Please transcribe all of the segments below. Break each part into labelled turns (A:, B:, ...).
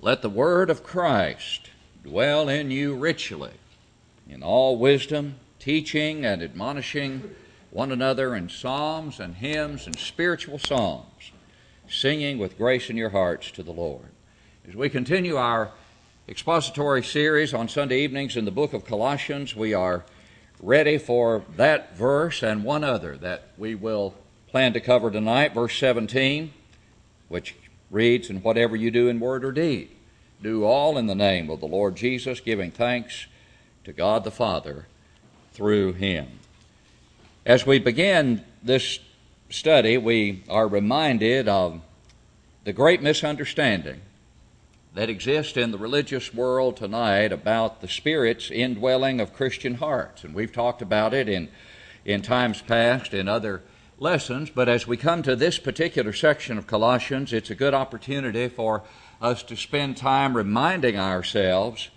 A: let the word of Christ dwell in you richly, in all wisdom, teaching and admonishing one another in psalms and hymns and spiritual songs, singing with grace in your hearts to the Lord. As we continue our expository series on Sunday evenings in the book of Colossians, we are ready for that verse and one other that we will plan to cover tonight, verse 17, which reads, And whatever you do in word or deed, do all in the name of the Lord Jesus, giving thanks to God the Father through him. As we begin this study, we are reminded of the great misunderstanding that exists in the religious world tonight about the Spirit's indwelling of Christian hearts. And we've talked about it in, in times past in other lessons, but as we come to this particular section of Colossians, it's a good opportunity for us to spend time reminding ourselves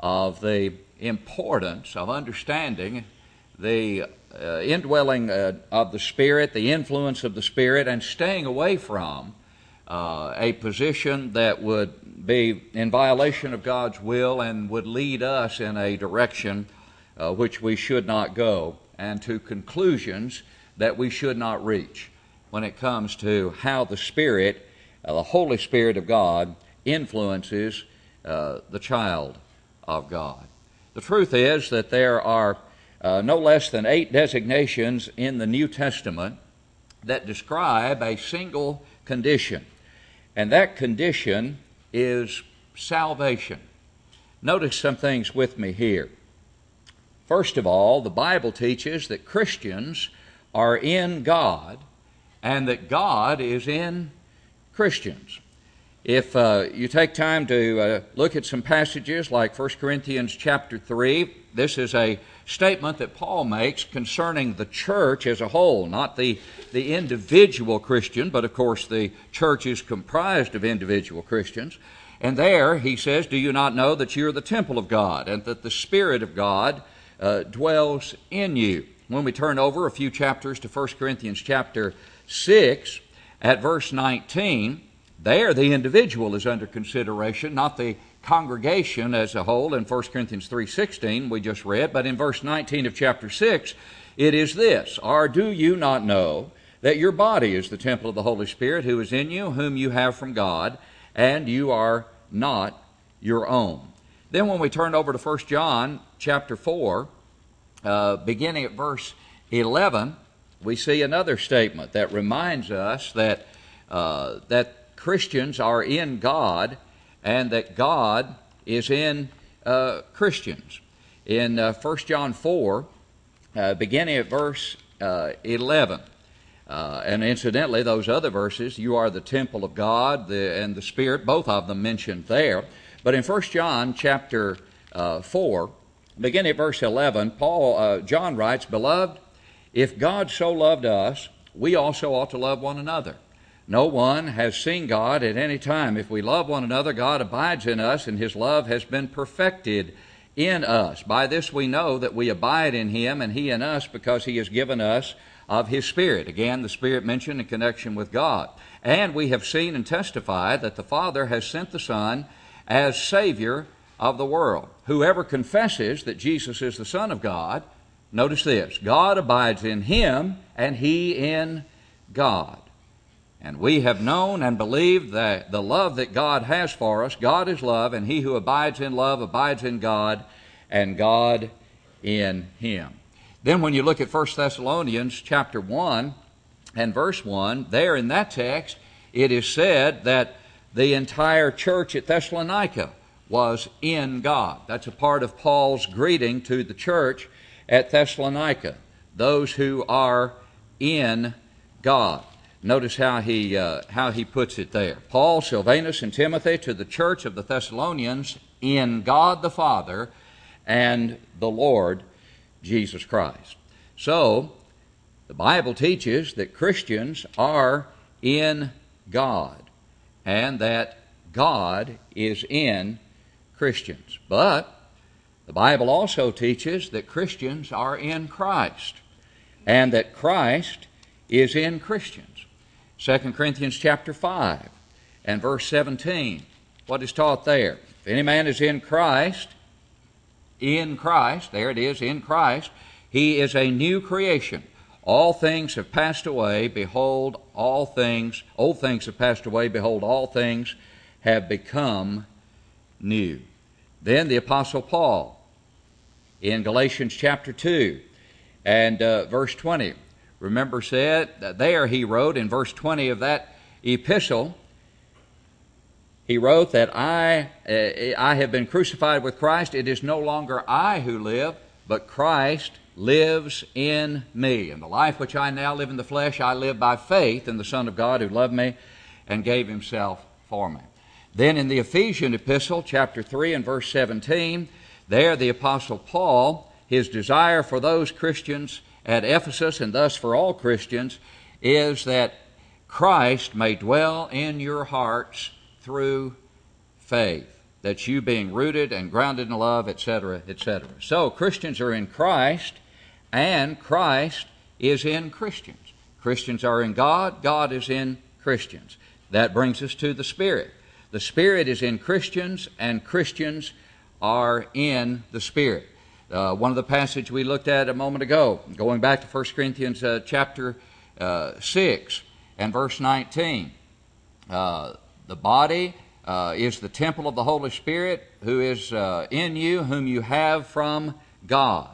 A: of the importance of understanding the uh, indwelling uh, of the Spirit, the influence of the Spirit, and staying away from uh, a position that would be in violation of God's will and would lead us in a direction uh, which we should not go, and to conclusions that we should not reach when it comes to how the Spirit, uh, the Holy Spirit of God, influences uh, the child of God. The truth is that there are uh, no less than eight designations in the New Testament that describe a single condition, and that condition is salvation. Notice some things with me here. First of all, the Bible teaches that Christians are in God and that God is in Christians. If uh, you take time to uh, look at some passages like 1 Corinthians chapter 3, this is a statement that Paul makes concerning the church as a whole, not the, the individual Christian, but of course the church is comprised of individual Christians. And there he says, Do you not know that you are the temple of God and that the Spirit of God uh, dwells in you? When we turn over a few chapters to 1 Corinthians chapter 6, at verse 19, there, the individual is under consideration, not the congregation as a whole in 1 Corinthians 3:16 we just read, but in verse 19 of chapter 6 it is this, or do you not know that your body is the temple of the Holy Spirit who is in you, whom you have from God, and you are not your own. Then when we turn over to 1 John chapter 4, uh, beginning at verse 11, we see another statement that reminds us that, uh, that Christians are in God and that God is in uh, Christians. In uh, 1 John 4, uh, beginning at verse uh, 11, uh, and incidentally, those other verses, you are the temple of God the, and the Spirit, both of them mentioned there. But in 1 John chapter uh, 4, beginning at verse 11, Paul, uh, John writes, Beloved, if God so loved us, we also ought to love one another. No one has seen God at any time. If we love one another, God abides in us, and his love has been perfected in us. By this we know that we abide in him, and he in us, because he has given us of his Spirit. Again, the Spirit mentioned in connection with God. And we have seen and testified that the Father has sent the Son as Savior of the world. Whoever confesses that Jesus is the Son of God, notice this God abides in him, and he in God. And we have known and believed that the love that God has for us, God is love, and he who abides in love abides in God, and God in him. Then when you look at 1 Thessalonians chapter 1 and verse 1, there in that text, it is said that the entire church at Thessalonica was in God. That's a part of Paul's greeting to the church at Thessalonica, those who are in God. Notice how he, uh, how he puts it there. Paul, Silvanus, and Timothy to the church of the Thessalonians in God the Father and the Lord Jesus Christ. So, the Bible teaches that Christians are in God and that God is in Christians. But the Bible also teaches that Christians are in Christ and that Christ is in Christians. 2 Corinthians chapter 5 and verse 17 what is taught there. If any man is in Christ, in Christ, there it is, in Christ, he is a new creation. All things have passed away, behold, all things, old things have passed away, behold, all things have become new. Then the Apostle Paul in Galatians chapter 2 and uh, verse 20. Remember, said that there he wrote in verse 20 of that epistle, he wrote that I, uh, I have been crucified with Christ. It is no longer I who live, but Christ lives in me. And the life which I now live in the flesh, I live by faith in the Son of God who loved me and gave himself for me. Then in the Ephesian epistle, chapter 3 and verse 17, there the Apostle Paul, his desire for those Christians at Ephesus and thus for all Christians is that Christ may dwell in your hearts through faith, that you being rooted and grounded in love, etc., etc. So Christians are in Christ, and Christ is in Christians. Christians are in God, God is in Christians. That brings us to the Spirit. The Spirit is in Christians, and Christians are in the Spirit. Uh, one of the passages we looked at a moment ago, going back to 1 Corinthians uh, chapter uh, 6 and verse 19. Uh, the body uh, is the temple of the Holy Spirit who is uh, in you, whom you have from God,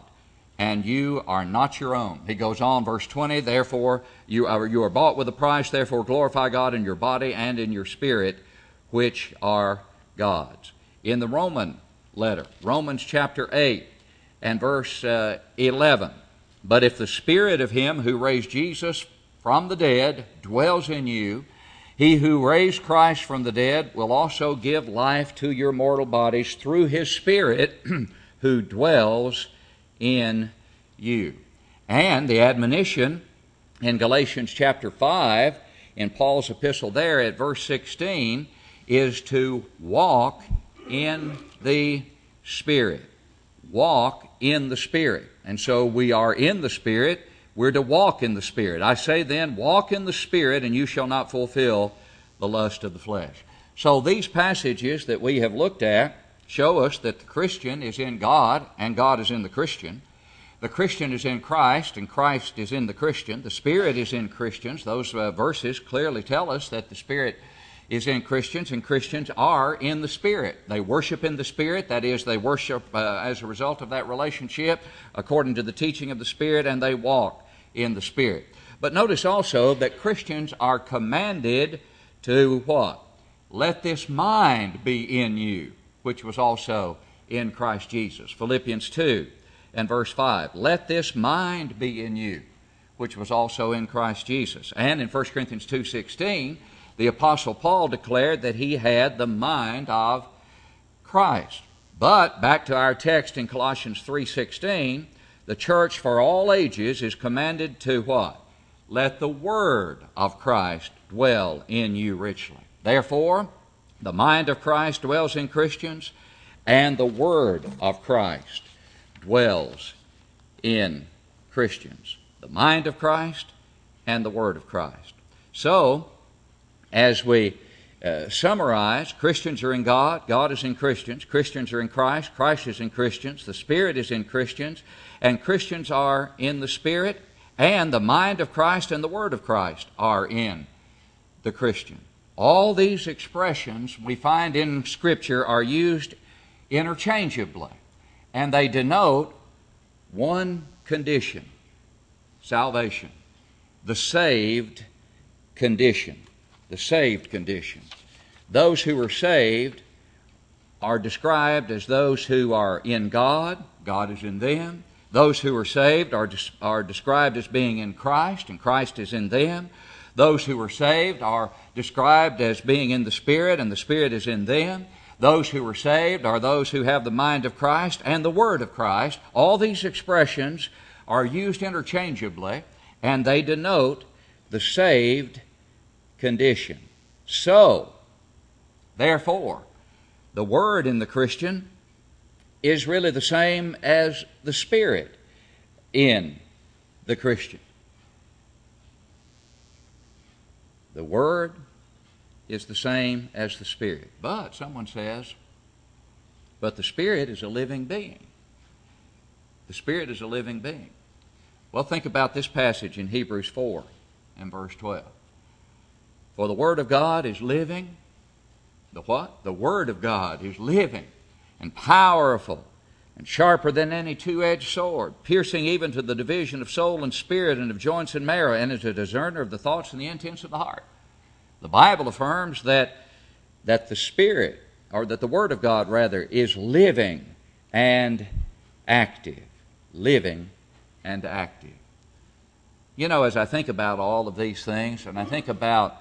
A: and you are not your own. He goes on, verse 20, therefore you are, you are bought with a price, therefore glorify God in your body and in your spirit, which are God's. In the Roman letter, Romans chapter 8 and verse uh, 11, but if the spirit of him who raised Jesus from the dead dwells in you, he who raised Christ from the dead will also give life to your mortal bodies through his Spirit who dwells in you. And the admonition in Galatians chapter 5, in Paul's epistle there at verse 16, is to walk in the Spirit. Walk in the Spirit. And so we are in the Spirit we're to walk in the Spirit. I say then, walk in the Spirit, and you shall not fulfill the lust of the flesh. So these passages that we have looked at show us that the Christian is in God, and God is in the Christian. The Christian is in Christ, and Christ is in the Christian. The Spirit is in Christians. Those uh, verses clearly tell us that the Spirit is in Christians, and Christians are in the Spirit. They worship in the Spirit, that is, they worship uh, as a result of that relationship according to the teaching of the Spirit, and they walk in the Spirit. But notice also that Christians are commanded to what? Let this mind be in you, which was also in Christ Jesus. Philippians 2 and verse 5. Let this mind be in you, which was also in Christ Jesus. And in 1 Corinthians 2:16, the apostle Paul declared that he had the mind of Christ. But back to our text in Colossians 3:16, the church for all ages is commanded to what? Let the word of Christ dwell in you richly. Therefore, the mind of Christ dwells in Christians, and the word of Christ dwells in Christians. The mind of Christ and the word of Christ. So, as we uh, summarize, Christians are in God, God is in Christians, Christians are in Christ, Christ is in Christians, the Spirit is in Christians, and Christians are in the Spirit, and the mind of Christ and the Word of Christ are in the Christian. All these expressions we find in Scripture are used interchangeably, and they denote one condition salvation, the saved condition. The saved condition. Those who are saved are described as those who are in God, God is in them, those who are saved are, are described as being in Christ, and Christ is in them. Those who are saved are described as being in the Spirit, and the Spirit is in them. Those who are saved are those who have the mind of Christ and the Word of Christ. All these expressions are used interchangeably, and they denote the saved condition. So, therefore, the Word in the Christian is really the same as the Spirit in the Christian. The Word is the same as the Spirit. But someone says, but the Spirit is a living being. The Spirit is a living being. Well, think about this passage in Hebrews 4 and verse 12. For the Word of God is living. The what? The Word of God is living and powerful and sharper than any two edged sword, piercing even to the division of soul and spirit and of joints and marrow, and is a discerner of the thoughts and the intents of the heart. The Bible affirms that, that the Spirit, or that the Word of God, rather, is living and active. Living and active. You know, as I think about all of these things, and I think about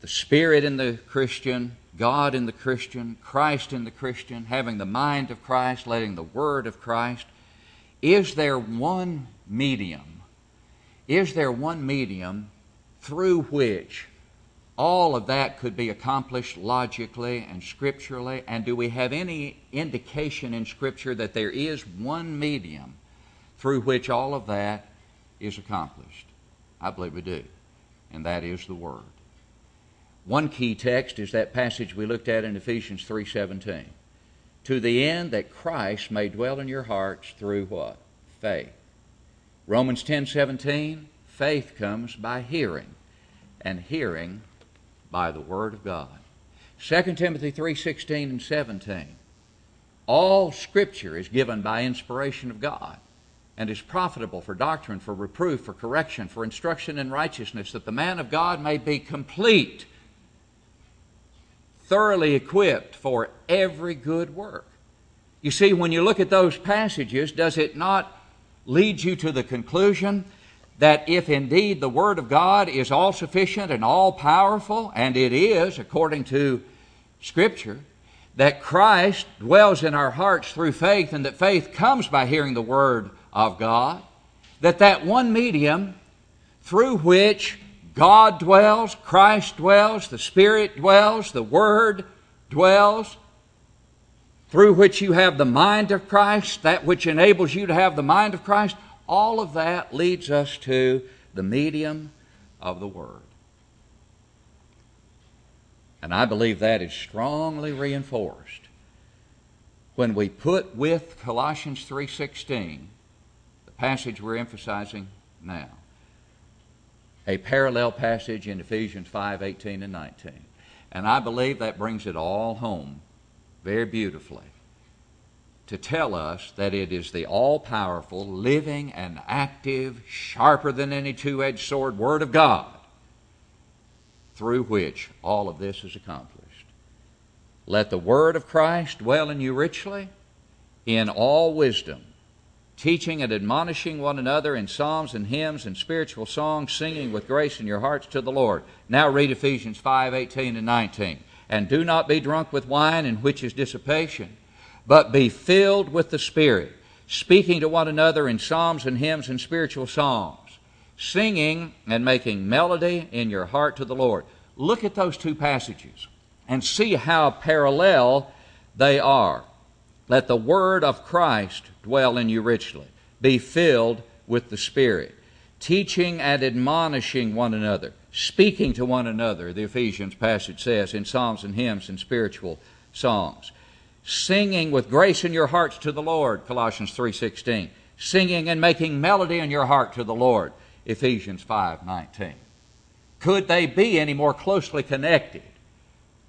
A: the Spirit in the Christian, God in the Christian, Christ in the Christian, having the mind of Christ, letting the Word of Christ, is there one medium? Is there one medium through which all of that could be accomplished logically and scripturally? And do we have any indication in Scripture that there is one medium through which all of that is accomplished? I believe we do, and that is the Word. One key text is that passage we looked at in Ephesians 3:17. To the end that Christ may dwell in your hearts through what? Faith. Romans 10:17, faith comes by hearing, and hearing by the word of God. 2 Timothy 3:16 and 17. All scripture is given by inspiration of God and is profitable for doctrine, for reproof, for correction, for instruction in righteousness, that the man of God may be complete, thoroughly equipped for every good work. You see, when you look at those passages, does it not lead you to the conclusion that if indeed the Word of God is all sufficient and all powerful, and it is according to Scripture, that Christ dwells in our hearts through faith, and that faith comes by hearing the Word of God, that that one medium through which God dwells, Christ dwells, the Spirit dwells, the Word dwells, through which you have the mind of Christ, that which enables you to have the mind of Christ, all of that leads us to the medium of the Word. And I believe that is strongly reinforced when we put with Colossians 3:16, the passage we're emphasizing now, a parallel passage in Ephesians 5:18 and 19. And I believe that brings it all home very beautifully to tell us that it is the all powerful, living, and active, sharper than any two edged sword Word of God through which all of this is accomplished. Let the Word of Christ dwell in you richly in all wisdom teaching and admonishing one another in psalms and hymns and spiritual songs, singing with grace in your hearts to the Lord. Now read Ephesians 5 18 and 19. And do not be drunk with wine, in which is dissipation, but be filled with the Spirit, speaking to one another in psalms and hymns and spiritual songs, singing and making melody in your heart to the Lord. Look at those two passages and see how parallel they are. Let the word of Christ dwell in you richly. Be filled with the Spirit, teaching and admonishing one another, speaking to one another, the Ephesians passage says, in psalms and hymns and spiritual songs. Singing with grace in your hearts to the Lord, Colossians 3:16. Singing and making melody in your heart to the Lord, Ephesians 5:19. Could they be any more closely connected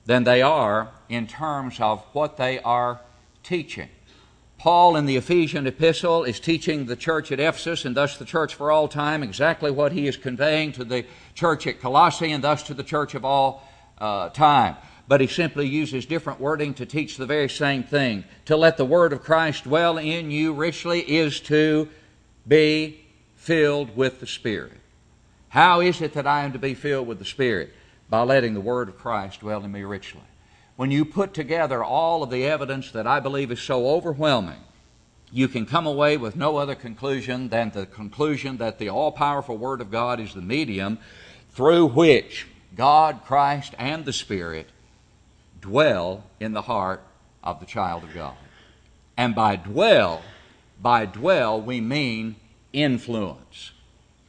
A: than they are in terms of what they are teaching. Paul in the Ephesian epistle is teaching the church at Ephesus and thus the church for all time exactly what he is conveying to the church at Colossae and thus to the church of all uh, time. But he simply uses different wording to teach the very same thing. To let the word of Christ dwell in you richly is to be filled with the Spirit. How is it that I am to be filled with the Spirit? By letting the word of Christ dwell in me richly when you put together all of the evidence that I believe is so overwhelming, you can come away with no other conclusion than the conclusion that the all powerful Word of God is the medium through which God, Christ, and the Spirit dwell in the heart of the child of God. And by dwell, by dwell, we mean influence,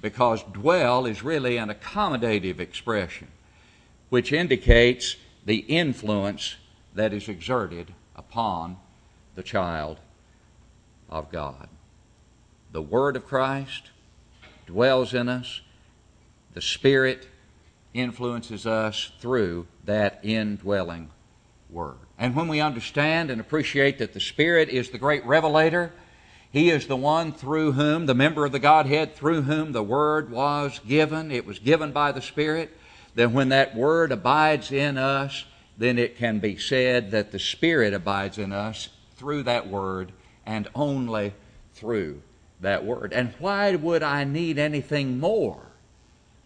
A: because dwell is really an accommodative expression which indicates the influence that is exerted upon the child of God. The Word of Christ dwells in us, the Spirit influences us through that indwelling Word. And when we understand and appreciate that the Spirit is the great revelator, He is the one through whom, the member of the Godhead, through whom the Word was given, it was given by the Spirit, then when that Word abides in us, then it can be said that the Spirit abides in us through that Word and only through that Word. And why would I need anything more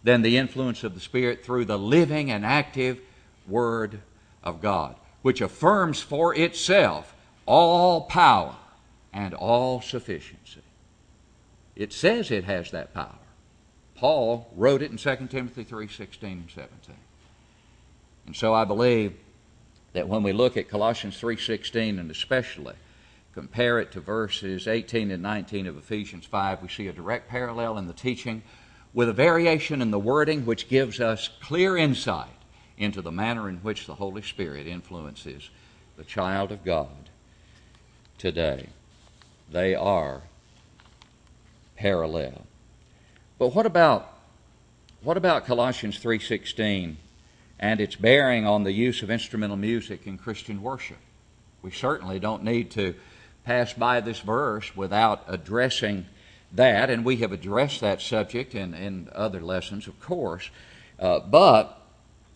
A: than the influence of the Spirit through the living and active Word of God, which affirms for itself all power and all sufficiency? It says it has that power. Paul wrote it in 2 Timothy 3 16 and 17. And so I believe that when we look at Colossians 3:16 and especially compare it to verses 18 and 19 of Ephesians 5, we see a direct parallel in the teaching with a variation in the wording which gives us clear insight into the manner in which the Holy Spirit influences the child of God today. They are parallel. But what about what about Colossians 3:16 and its bearing on the use of instrumental music in Christian worship. We certainly don't need to pass by this verse without addressing that, and we have addressed that subject in, in other lessons, of course. Uh, but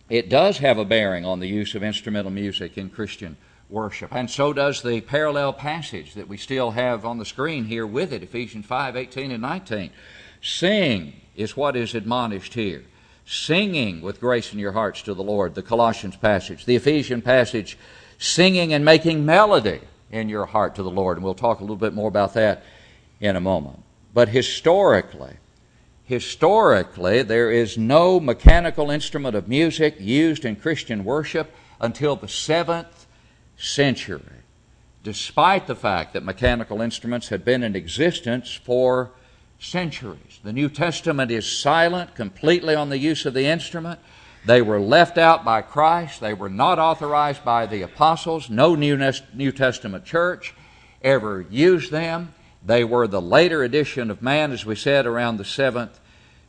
A: it does have a bearing on the use of instrumental music in Christian worship. And so does the parallel passage that we still have on the screen here with it, Ephesians 5 18 and 19. Sing is what is admonished here singing with grace in your hearts to the Lord, the Colossians passage, the Ephesian passage, singing and making melody in your heart to the Lord. And we'll talk a little bit more about that in a moment. But historically, historically, there is no mechanical instrument of music used in Christian worship until the seventh century, despite the fact that mechanical instruments had been in existence for centuries. The New Testament is silent completely on the use of the instrument. They were left out by Christ. They were not authorized by the apostles. No New, Testament church ever used them. They were the later addition of man, as we said, around the 7th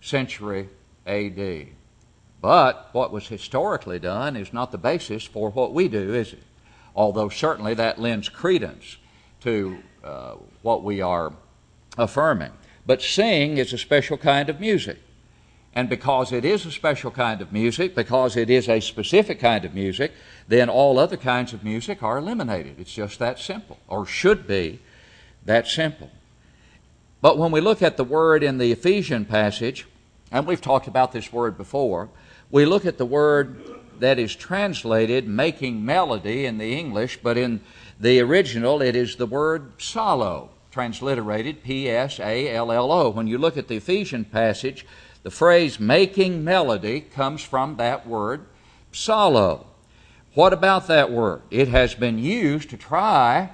A: century AD. But what was historically done is not the basis for what we do, is it? Although certainly that lends credence to uh, what we are affirming. But sing is a special kind of music. And because it is a special kind of music, because it is a specific kind of music, then all other kinds of music are eliminated. It's just that simple, or should be that simple. But when we look at the word in the Ephesian passage, and we've talked about this word before, we look at the word that is translated making melody in the English, but in the original it is the word psallo transliterated P S A L L O. When you look at the Ephesian passage, the phrase making melody comes from that word psallo. What about that word? It has been used to try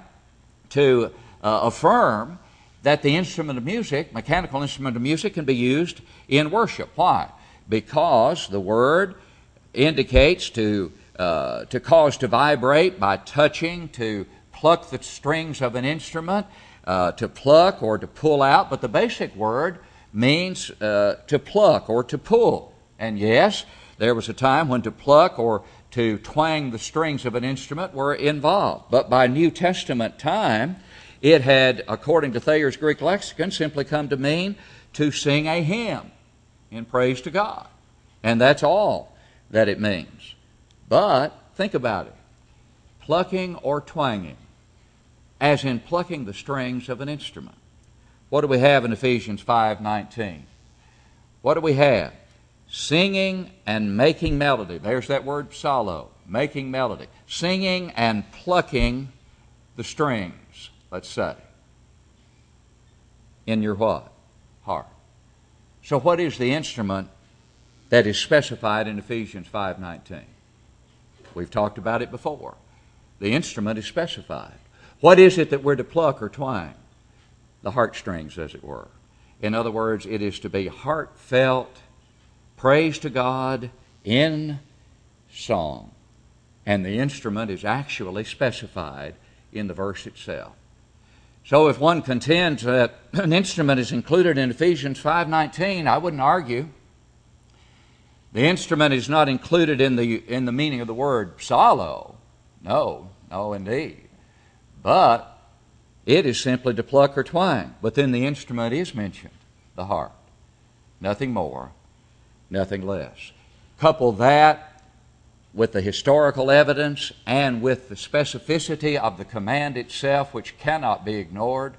A: to uh, affirm that the instrument of music, mechanical instrument of music, can be used in worship. Why? Because the word indicates to, uh, to cause to vibrate by touching, to pluck the strings of an instrument, uh, to pluck or to pull out, but the basic word means uh, to pluck or to pull. And yes, there was a time when to pluck or to twang the strings of an instrument were involved. But by New Testament time, it had, according to Thayer's Greek lexicon, simply come to mean to sing a hymn in praise to God. And that's all that it means. But think about it plucking or twanging as in plucking the strings of an instrument. What do we have in Ephesians 5:19? What do we have? Singing and making melody. There's that word psallo, making melody. Singing and plucking the strings, let's say. In your what? Heart. So what is the instrument that is specified in Ephesians 5:19? We've talked about it before. The instrument is specified. What is it that we're to pluck or twang? The heartstrings, as it were. In other words, it is to be heartfelt praise to God in song. And the instrument is actually specified in the verse itself. So if one contends that an instrument is included in Ephesians 5:19, I wouldn't argue. The instrument is not included in the in the meaning of the word psallo. No, no indeed. But it is simply to pluck or twang. But then the instrument is mentioned, the harp. Nothing more, nothing less. Couple that with the historical evidence and with the specificity of the command itself, which cannot be ignored,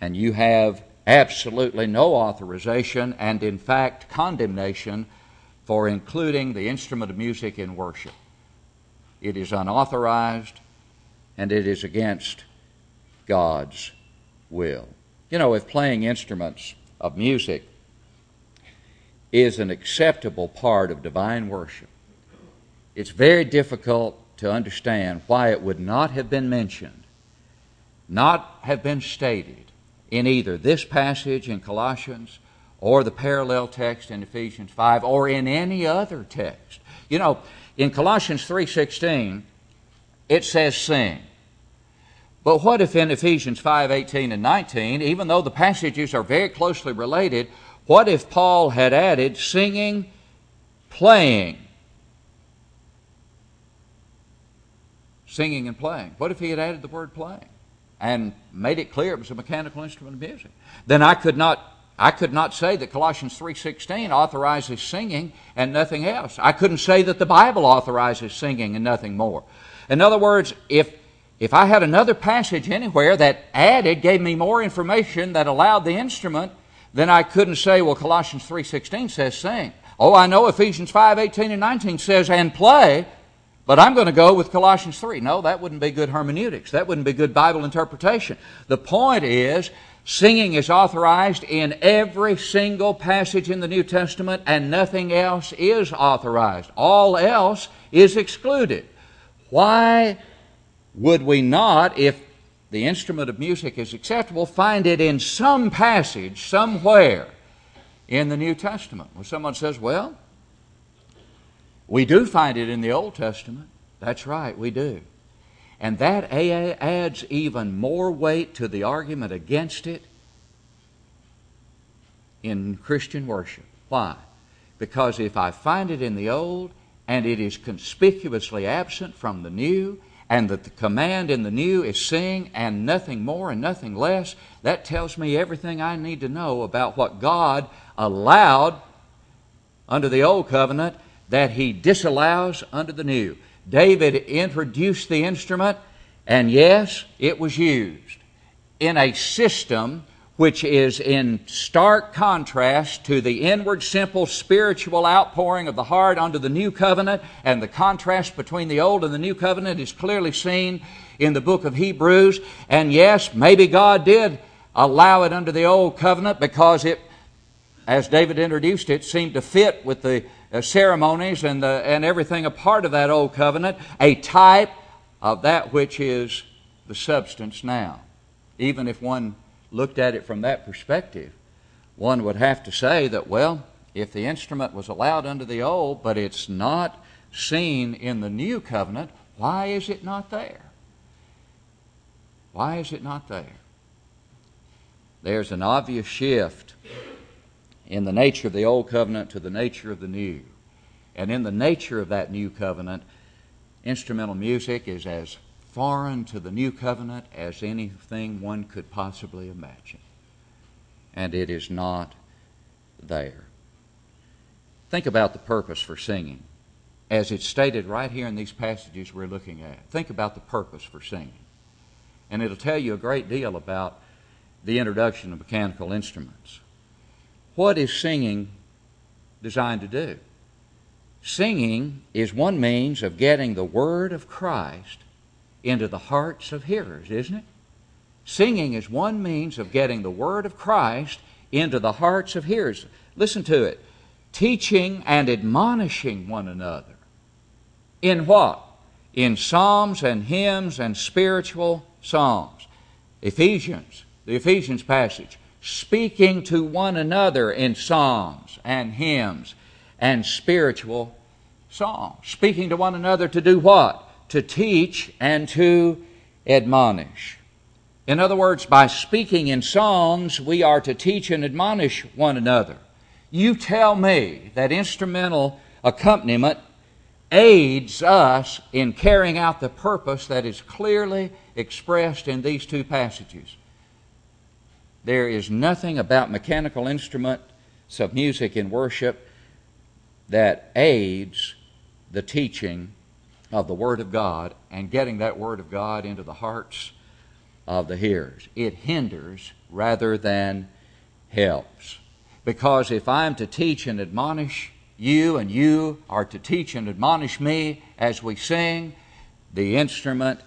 A: and you have absolutely no authorization and, in fact, condemnation for including the instrument of music in worship. It is unauthorized and it is against God's will. You know, if playing instruments of music is an acceptable part of divine worship, it's very difficult to understand why it would not have been mentioned, not have been stated in either this passage in Colossians or the parallel text in Ephesians 5 or in any other text. You know, in Colossians 3:16 it says sing. But what if in Ephesians 5 18 and 19, even though the passages are very closely related, what if Paul had added singing, playing? Singing and playing. What if he had added the word playing and made it clear it was a mechanical instrument of music? Then I could not I could not say that Colossians 3:16 authorizes singing and nothing else. I couldn't say that the Bible authorizes singing and nothing more. In other words, if if I had another passage anywhere that added, gave me more information that allowed the instrument, then I couldn't say, well, Colossians 3.16 says sing. Oh, I know Ephesians 5.18 and 19 says and play, but I'm going to go with Colossians 3. No, that wouldn't be good hermeneutics. That wouldn't be good Bible interpretation. The point is, singing is authorized in every single passage in the New Testament, and nothing else is authorized. All else is excluded. Why would we not, if the instrument of music is acceptable, find it in some passage somewhere in the New Testament? Well, someone says, well, we do find it in the Old Testament. That's right, we do. And that adds even more weight to the argument against it in Christian worship. Why? Because if I find it in the Old and it is conspicuously absent from the New, and that the command in the new is sing and nothing more and nothing less, that tells me everything I need to know about what God allowed under the old covenant that he disallows under the new. David introduced the instrument, and yes, it was used in a system which is in stark contrast to the inward, simple, spiritual outpouring of the heart under the new covenant, and the contrast between the old and the new covenant is clearly seen in the book of Hebrews. And yes, maybe God did allow it under the old covenant because it, as David introduced it, seemed to fit with the uh, ceremonies and, the, and everything a part of that old covenant, a type of that which is the substance now. Even if one looked at it from that perspective, one would have to say that, well, if the instrument was allowed under the old, but it's not seen in the new covenant, why is it not there? Why is it not there? There's an obvious shift in the nature of the old covenant to the nature of the new. And in the nature of that new covenant, instrumental music is as foreign to the new covenant as anything one could possibly imagine. And it is not there. Think about the purpose for singing. As it's stated right here in these passages we're looking at, think about the purpose for singing. And it'll tell you a great deal about the introduction of mechanical instruments. What is singing designed to do? Singing is one means of getting the Word of Christ into the hearts of hearers, isn't it? Singing is one means of getting the Word of Christ into the hearts of hearers. Listen to it. Teaching and admonishing one another. In what? In psalms and hymns and spiritual songs. Ephesians, the Ephesians passage. Speaking to one another in psalms and hymns and spiritual song. Speaking to one another to do what? To teach and to admonish. In other words, by speaking in songs, we are to teach and admonish one another. You tell me that instrumental accompaniment aids us in carrying out the purpose that is clearly expressed in these two passages. There is nothing about mechanical instruments of music in worship that aids the teaching of the Word of God and getting that Word of God into the hearts of the hearers. It hinders rather than helps. Because if I'm to teach and admonish you, and you are to teach and admonish me as we sing, the instrument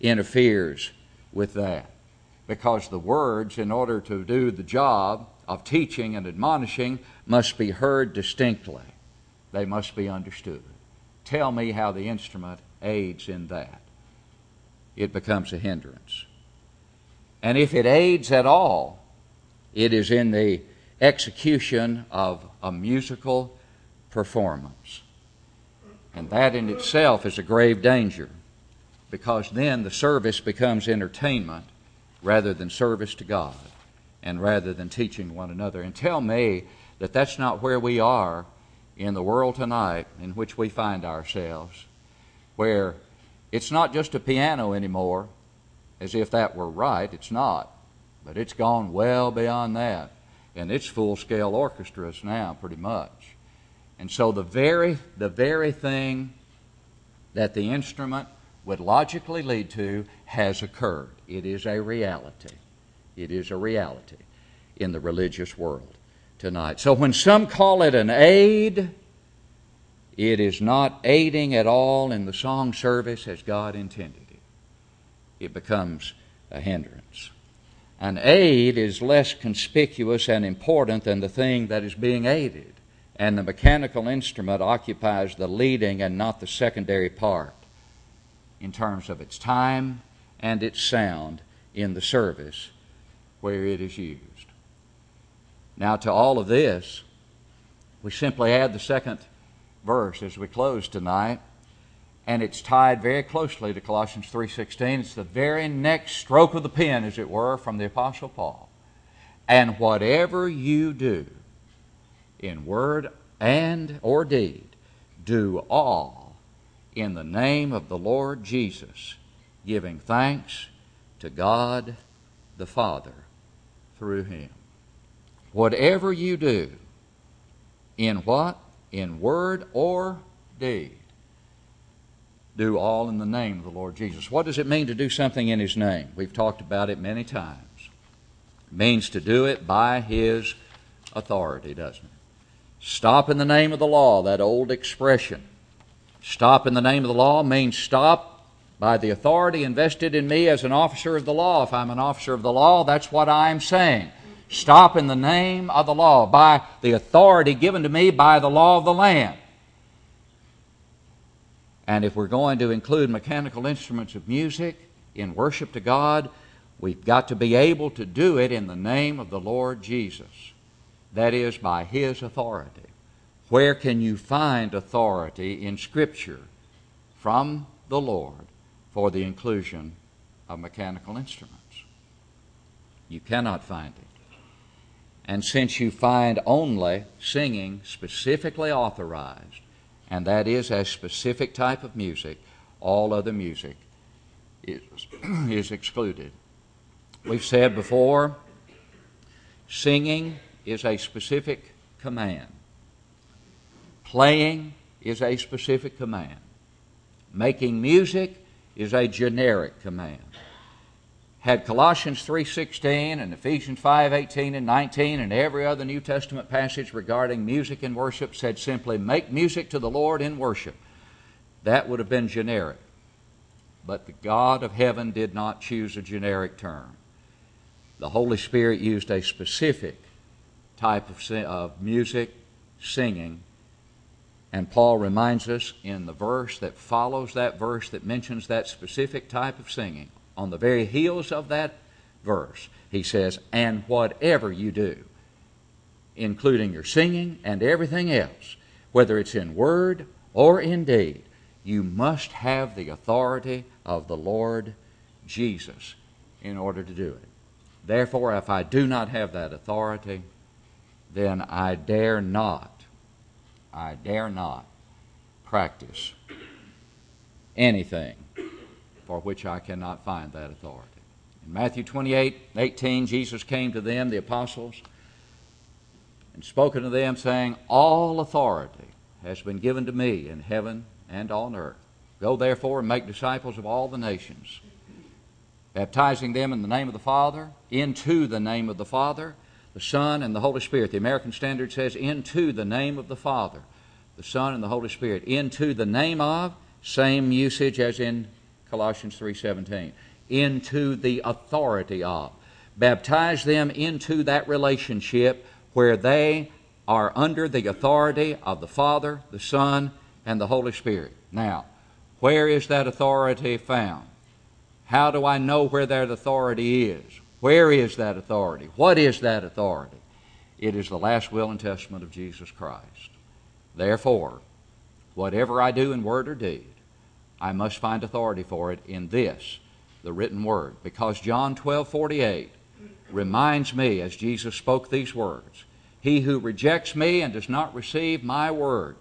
A: interferes with that. Because the words, in order to do the job of teaching and admonishing, must be heard distinctly, they must be understood. Tell me how the instrument aids in that. It becomes a hindrance. And if it aids at all, it is in the execution of a musical performance. And that in itself is a grave danger because then the service becomes entertainment rather than service to God and rather than teaching one another. And tell me that that's not where we are in the world tonight in which we find ourselves, where it's not just a piano anymore, as if that were right. It's not. But it's gone well beyond that and it's full scale orchestras now, pretty much. And so the very, the very thing that the instrument would logically lead to has occurred. It is a reality. It is a reality in the religious world tonight. So when some call it an aid, it is not aiding at all in the song service as God intended it. It becomes a hindrance. An aid is less conspicuous and important than the thing that is being aided, and the mechanical instrument occupies the leading and not the secondary part in terms of its time and its sound in the service where it is used. Now, to all of this, we simply add the second verse as we close tonight and it's tied very closely to Colossians 3:16. It's the very next stroke of the pen as it were from the apostle Paul. And whatever you do in word and or deed, do all in the name of the Lord Jesus, giving thanks to God the Father through him. Whatever you do in what? In word or deed do all in the name of the Lord Jesus. What does it mean to do something in His name? We've talked about it many times. It means to do it by His authority, doesn't it? Stop in the name of the law, that old expression. Stop in the name of the law means stop by the authority invested in me as an officer of the law. If I'm an officer of the law, that's what I'm saying. Stop in the name of the law, by the authority given to me by the law of the land. And if we're going to include mechanical instruments of music in worship to God, we've got to be able to do it in the name of the Lord Jesus. That is, by His authority. Where can you find authority in Scripture from the Lord for the inclusion of mechanical instruments? You cannot find it. And since you find only singing specifically authorized and that is a specific type of music. All other music is, is excluded. We've said before, singing is a specific command. Playing is a specific command. Making music is a generic command had Colossians 3:16 and Ephesians 5:18 and 19 and every other New Testament passage regarding music and worship said simply make music to the Lord in worship, that would have been generic. But the God of heaven did not choose a generic term. The Holy Spirit used a specific type of, of music, singing, and Paul reminds us in the verse that follows that verse that mentions that specific type of singing on the very heels of that verse, he says, And whatever you do, including your singing and everything else, whether it's in word or in deed, you must have the authority of the Lord Jesus in order to do it. Therefore, if I do not have that authority, then I dare not, I dare not practice anything for which I cannot find that authority. In Matthew 28 18, Jesus came to them, the apostles, and spoken to them, saying, All authority has been given to me in heaven and on earth. Go therefore and make disciples of all the nations, baptizing them in the name of the Father, into the name of the Father, the Son, and the Holy Spirit. The American Standard says, into the name of the Father, the Son, and the Holy Spirit. Into the name of, same usage as in Colossians 3:17. Into the authority of. Baptize them into that relationship where they are under the authority of the Father, the Son, and the Holy Spirit. Now, where is that authority found? How do I know where that authority is? Where is that authority? What is that authority? It is the last will and testament of Jesus Christ. Therefore, whatever I do in word or deed, I must find authority for it in this, the written word. Because John 12 48 reminds me, as Jesus spoke these words, He who rejects me and does not receive my word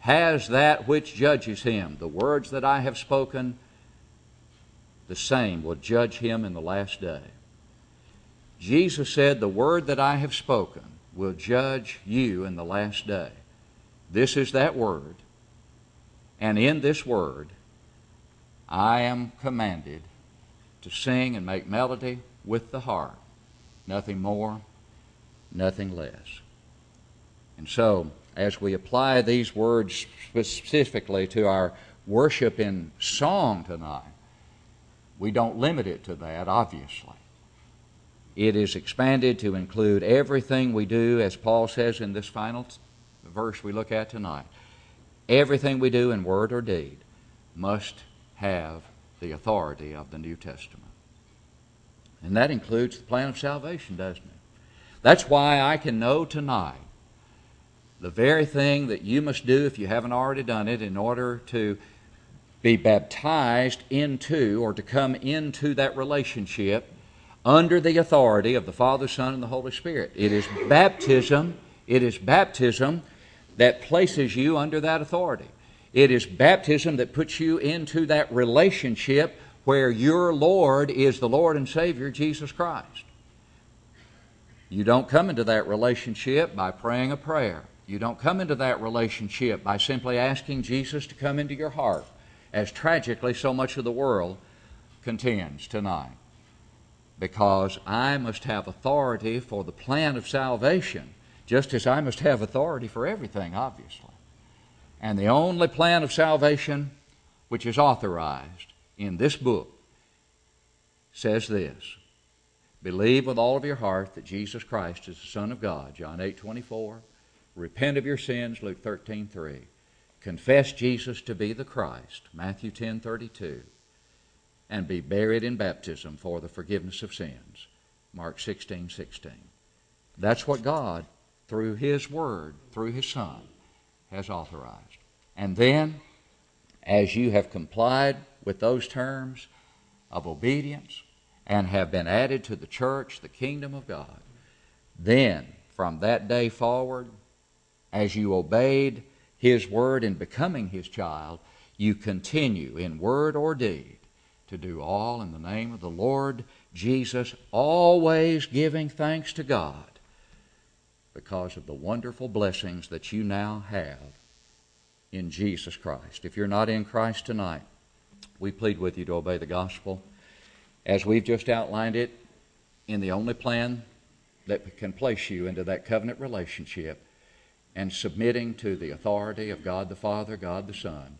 A: has that which judges him. The words that I have spoken, the same will judge him in the last day. Jesus said, The word that I have spoken will judge you in the last day. This is that word. And in this word, I am commanded to sing and make melody with the heart. Nothing more, nothing less. And so, as we apply these words specifically to our worship in song tonight, we don't limit it to that, obviously. It is expanded to include everything we do, as Paul says in this final verse we look at tonight. Everything we do in word or deed must have the authority of the New Testament. And that includes the plan of salvation, doesn't it? That's why I can know tonight the very thing that you must do if you haven't already done it in order to be baptized into or to come into that relationship under the authority of the Father, Son, and the Holy Spirit. It is baptism, it is baptism that places you under that authority. It is baptism that puts you into that relationship where your Lord is the Lord and Savior, Jesus Christ. You don't come into that relationship by praying a prayer. You don't come into that relationship by simply asking Jesus to come into your heart, as tragically so much of the world contends tonight. Because I must have authority for the plan of salvation, just as I must have authority for everything, obviously. And the only plan of salvation which is authorized in this book says this Believe with all of your heart that Jesus Christ is the Son of God, John 8 24 repent of your sins, Luke 13 3. Confess Jesus to be the Christ, Matthew 10 32. And be buried in baptism for the forgiveness of sins, Mark 16 16. That's what God, through His Word, through His Son, has authorized. And then, as you have complied with those terms of obedience and have been added to the church, the kingdom of God, then from that day forward, as you obeyed His word in becoming His child, you continue in word or deed to do all in the name of the Lord Jesus, always giving thanks to God because of the wonderful blessings that you now have in Jesus Christ. If you're not in Christ tonight, we plead with you to obey the gospel as we've just outlined it in the only plan that can place you into that covenant relationship and submitting to the authority of God the Father, God the Son,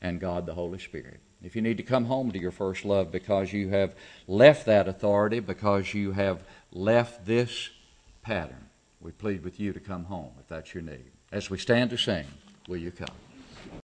A: and God the Holy Spirit. If you need to come home to your first love because you have left that authority, because you have left this pattern, we plead with you to come home if that's your need. As we stand to sing, will you come?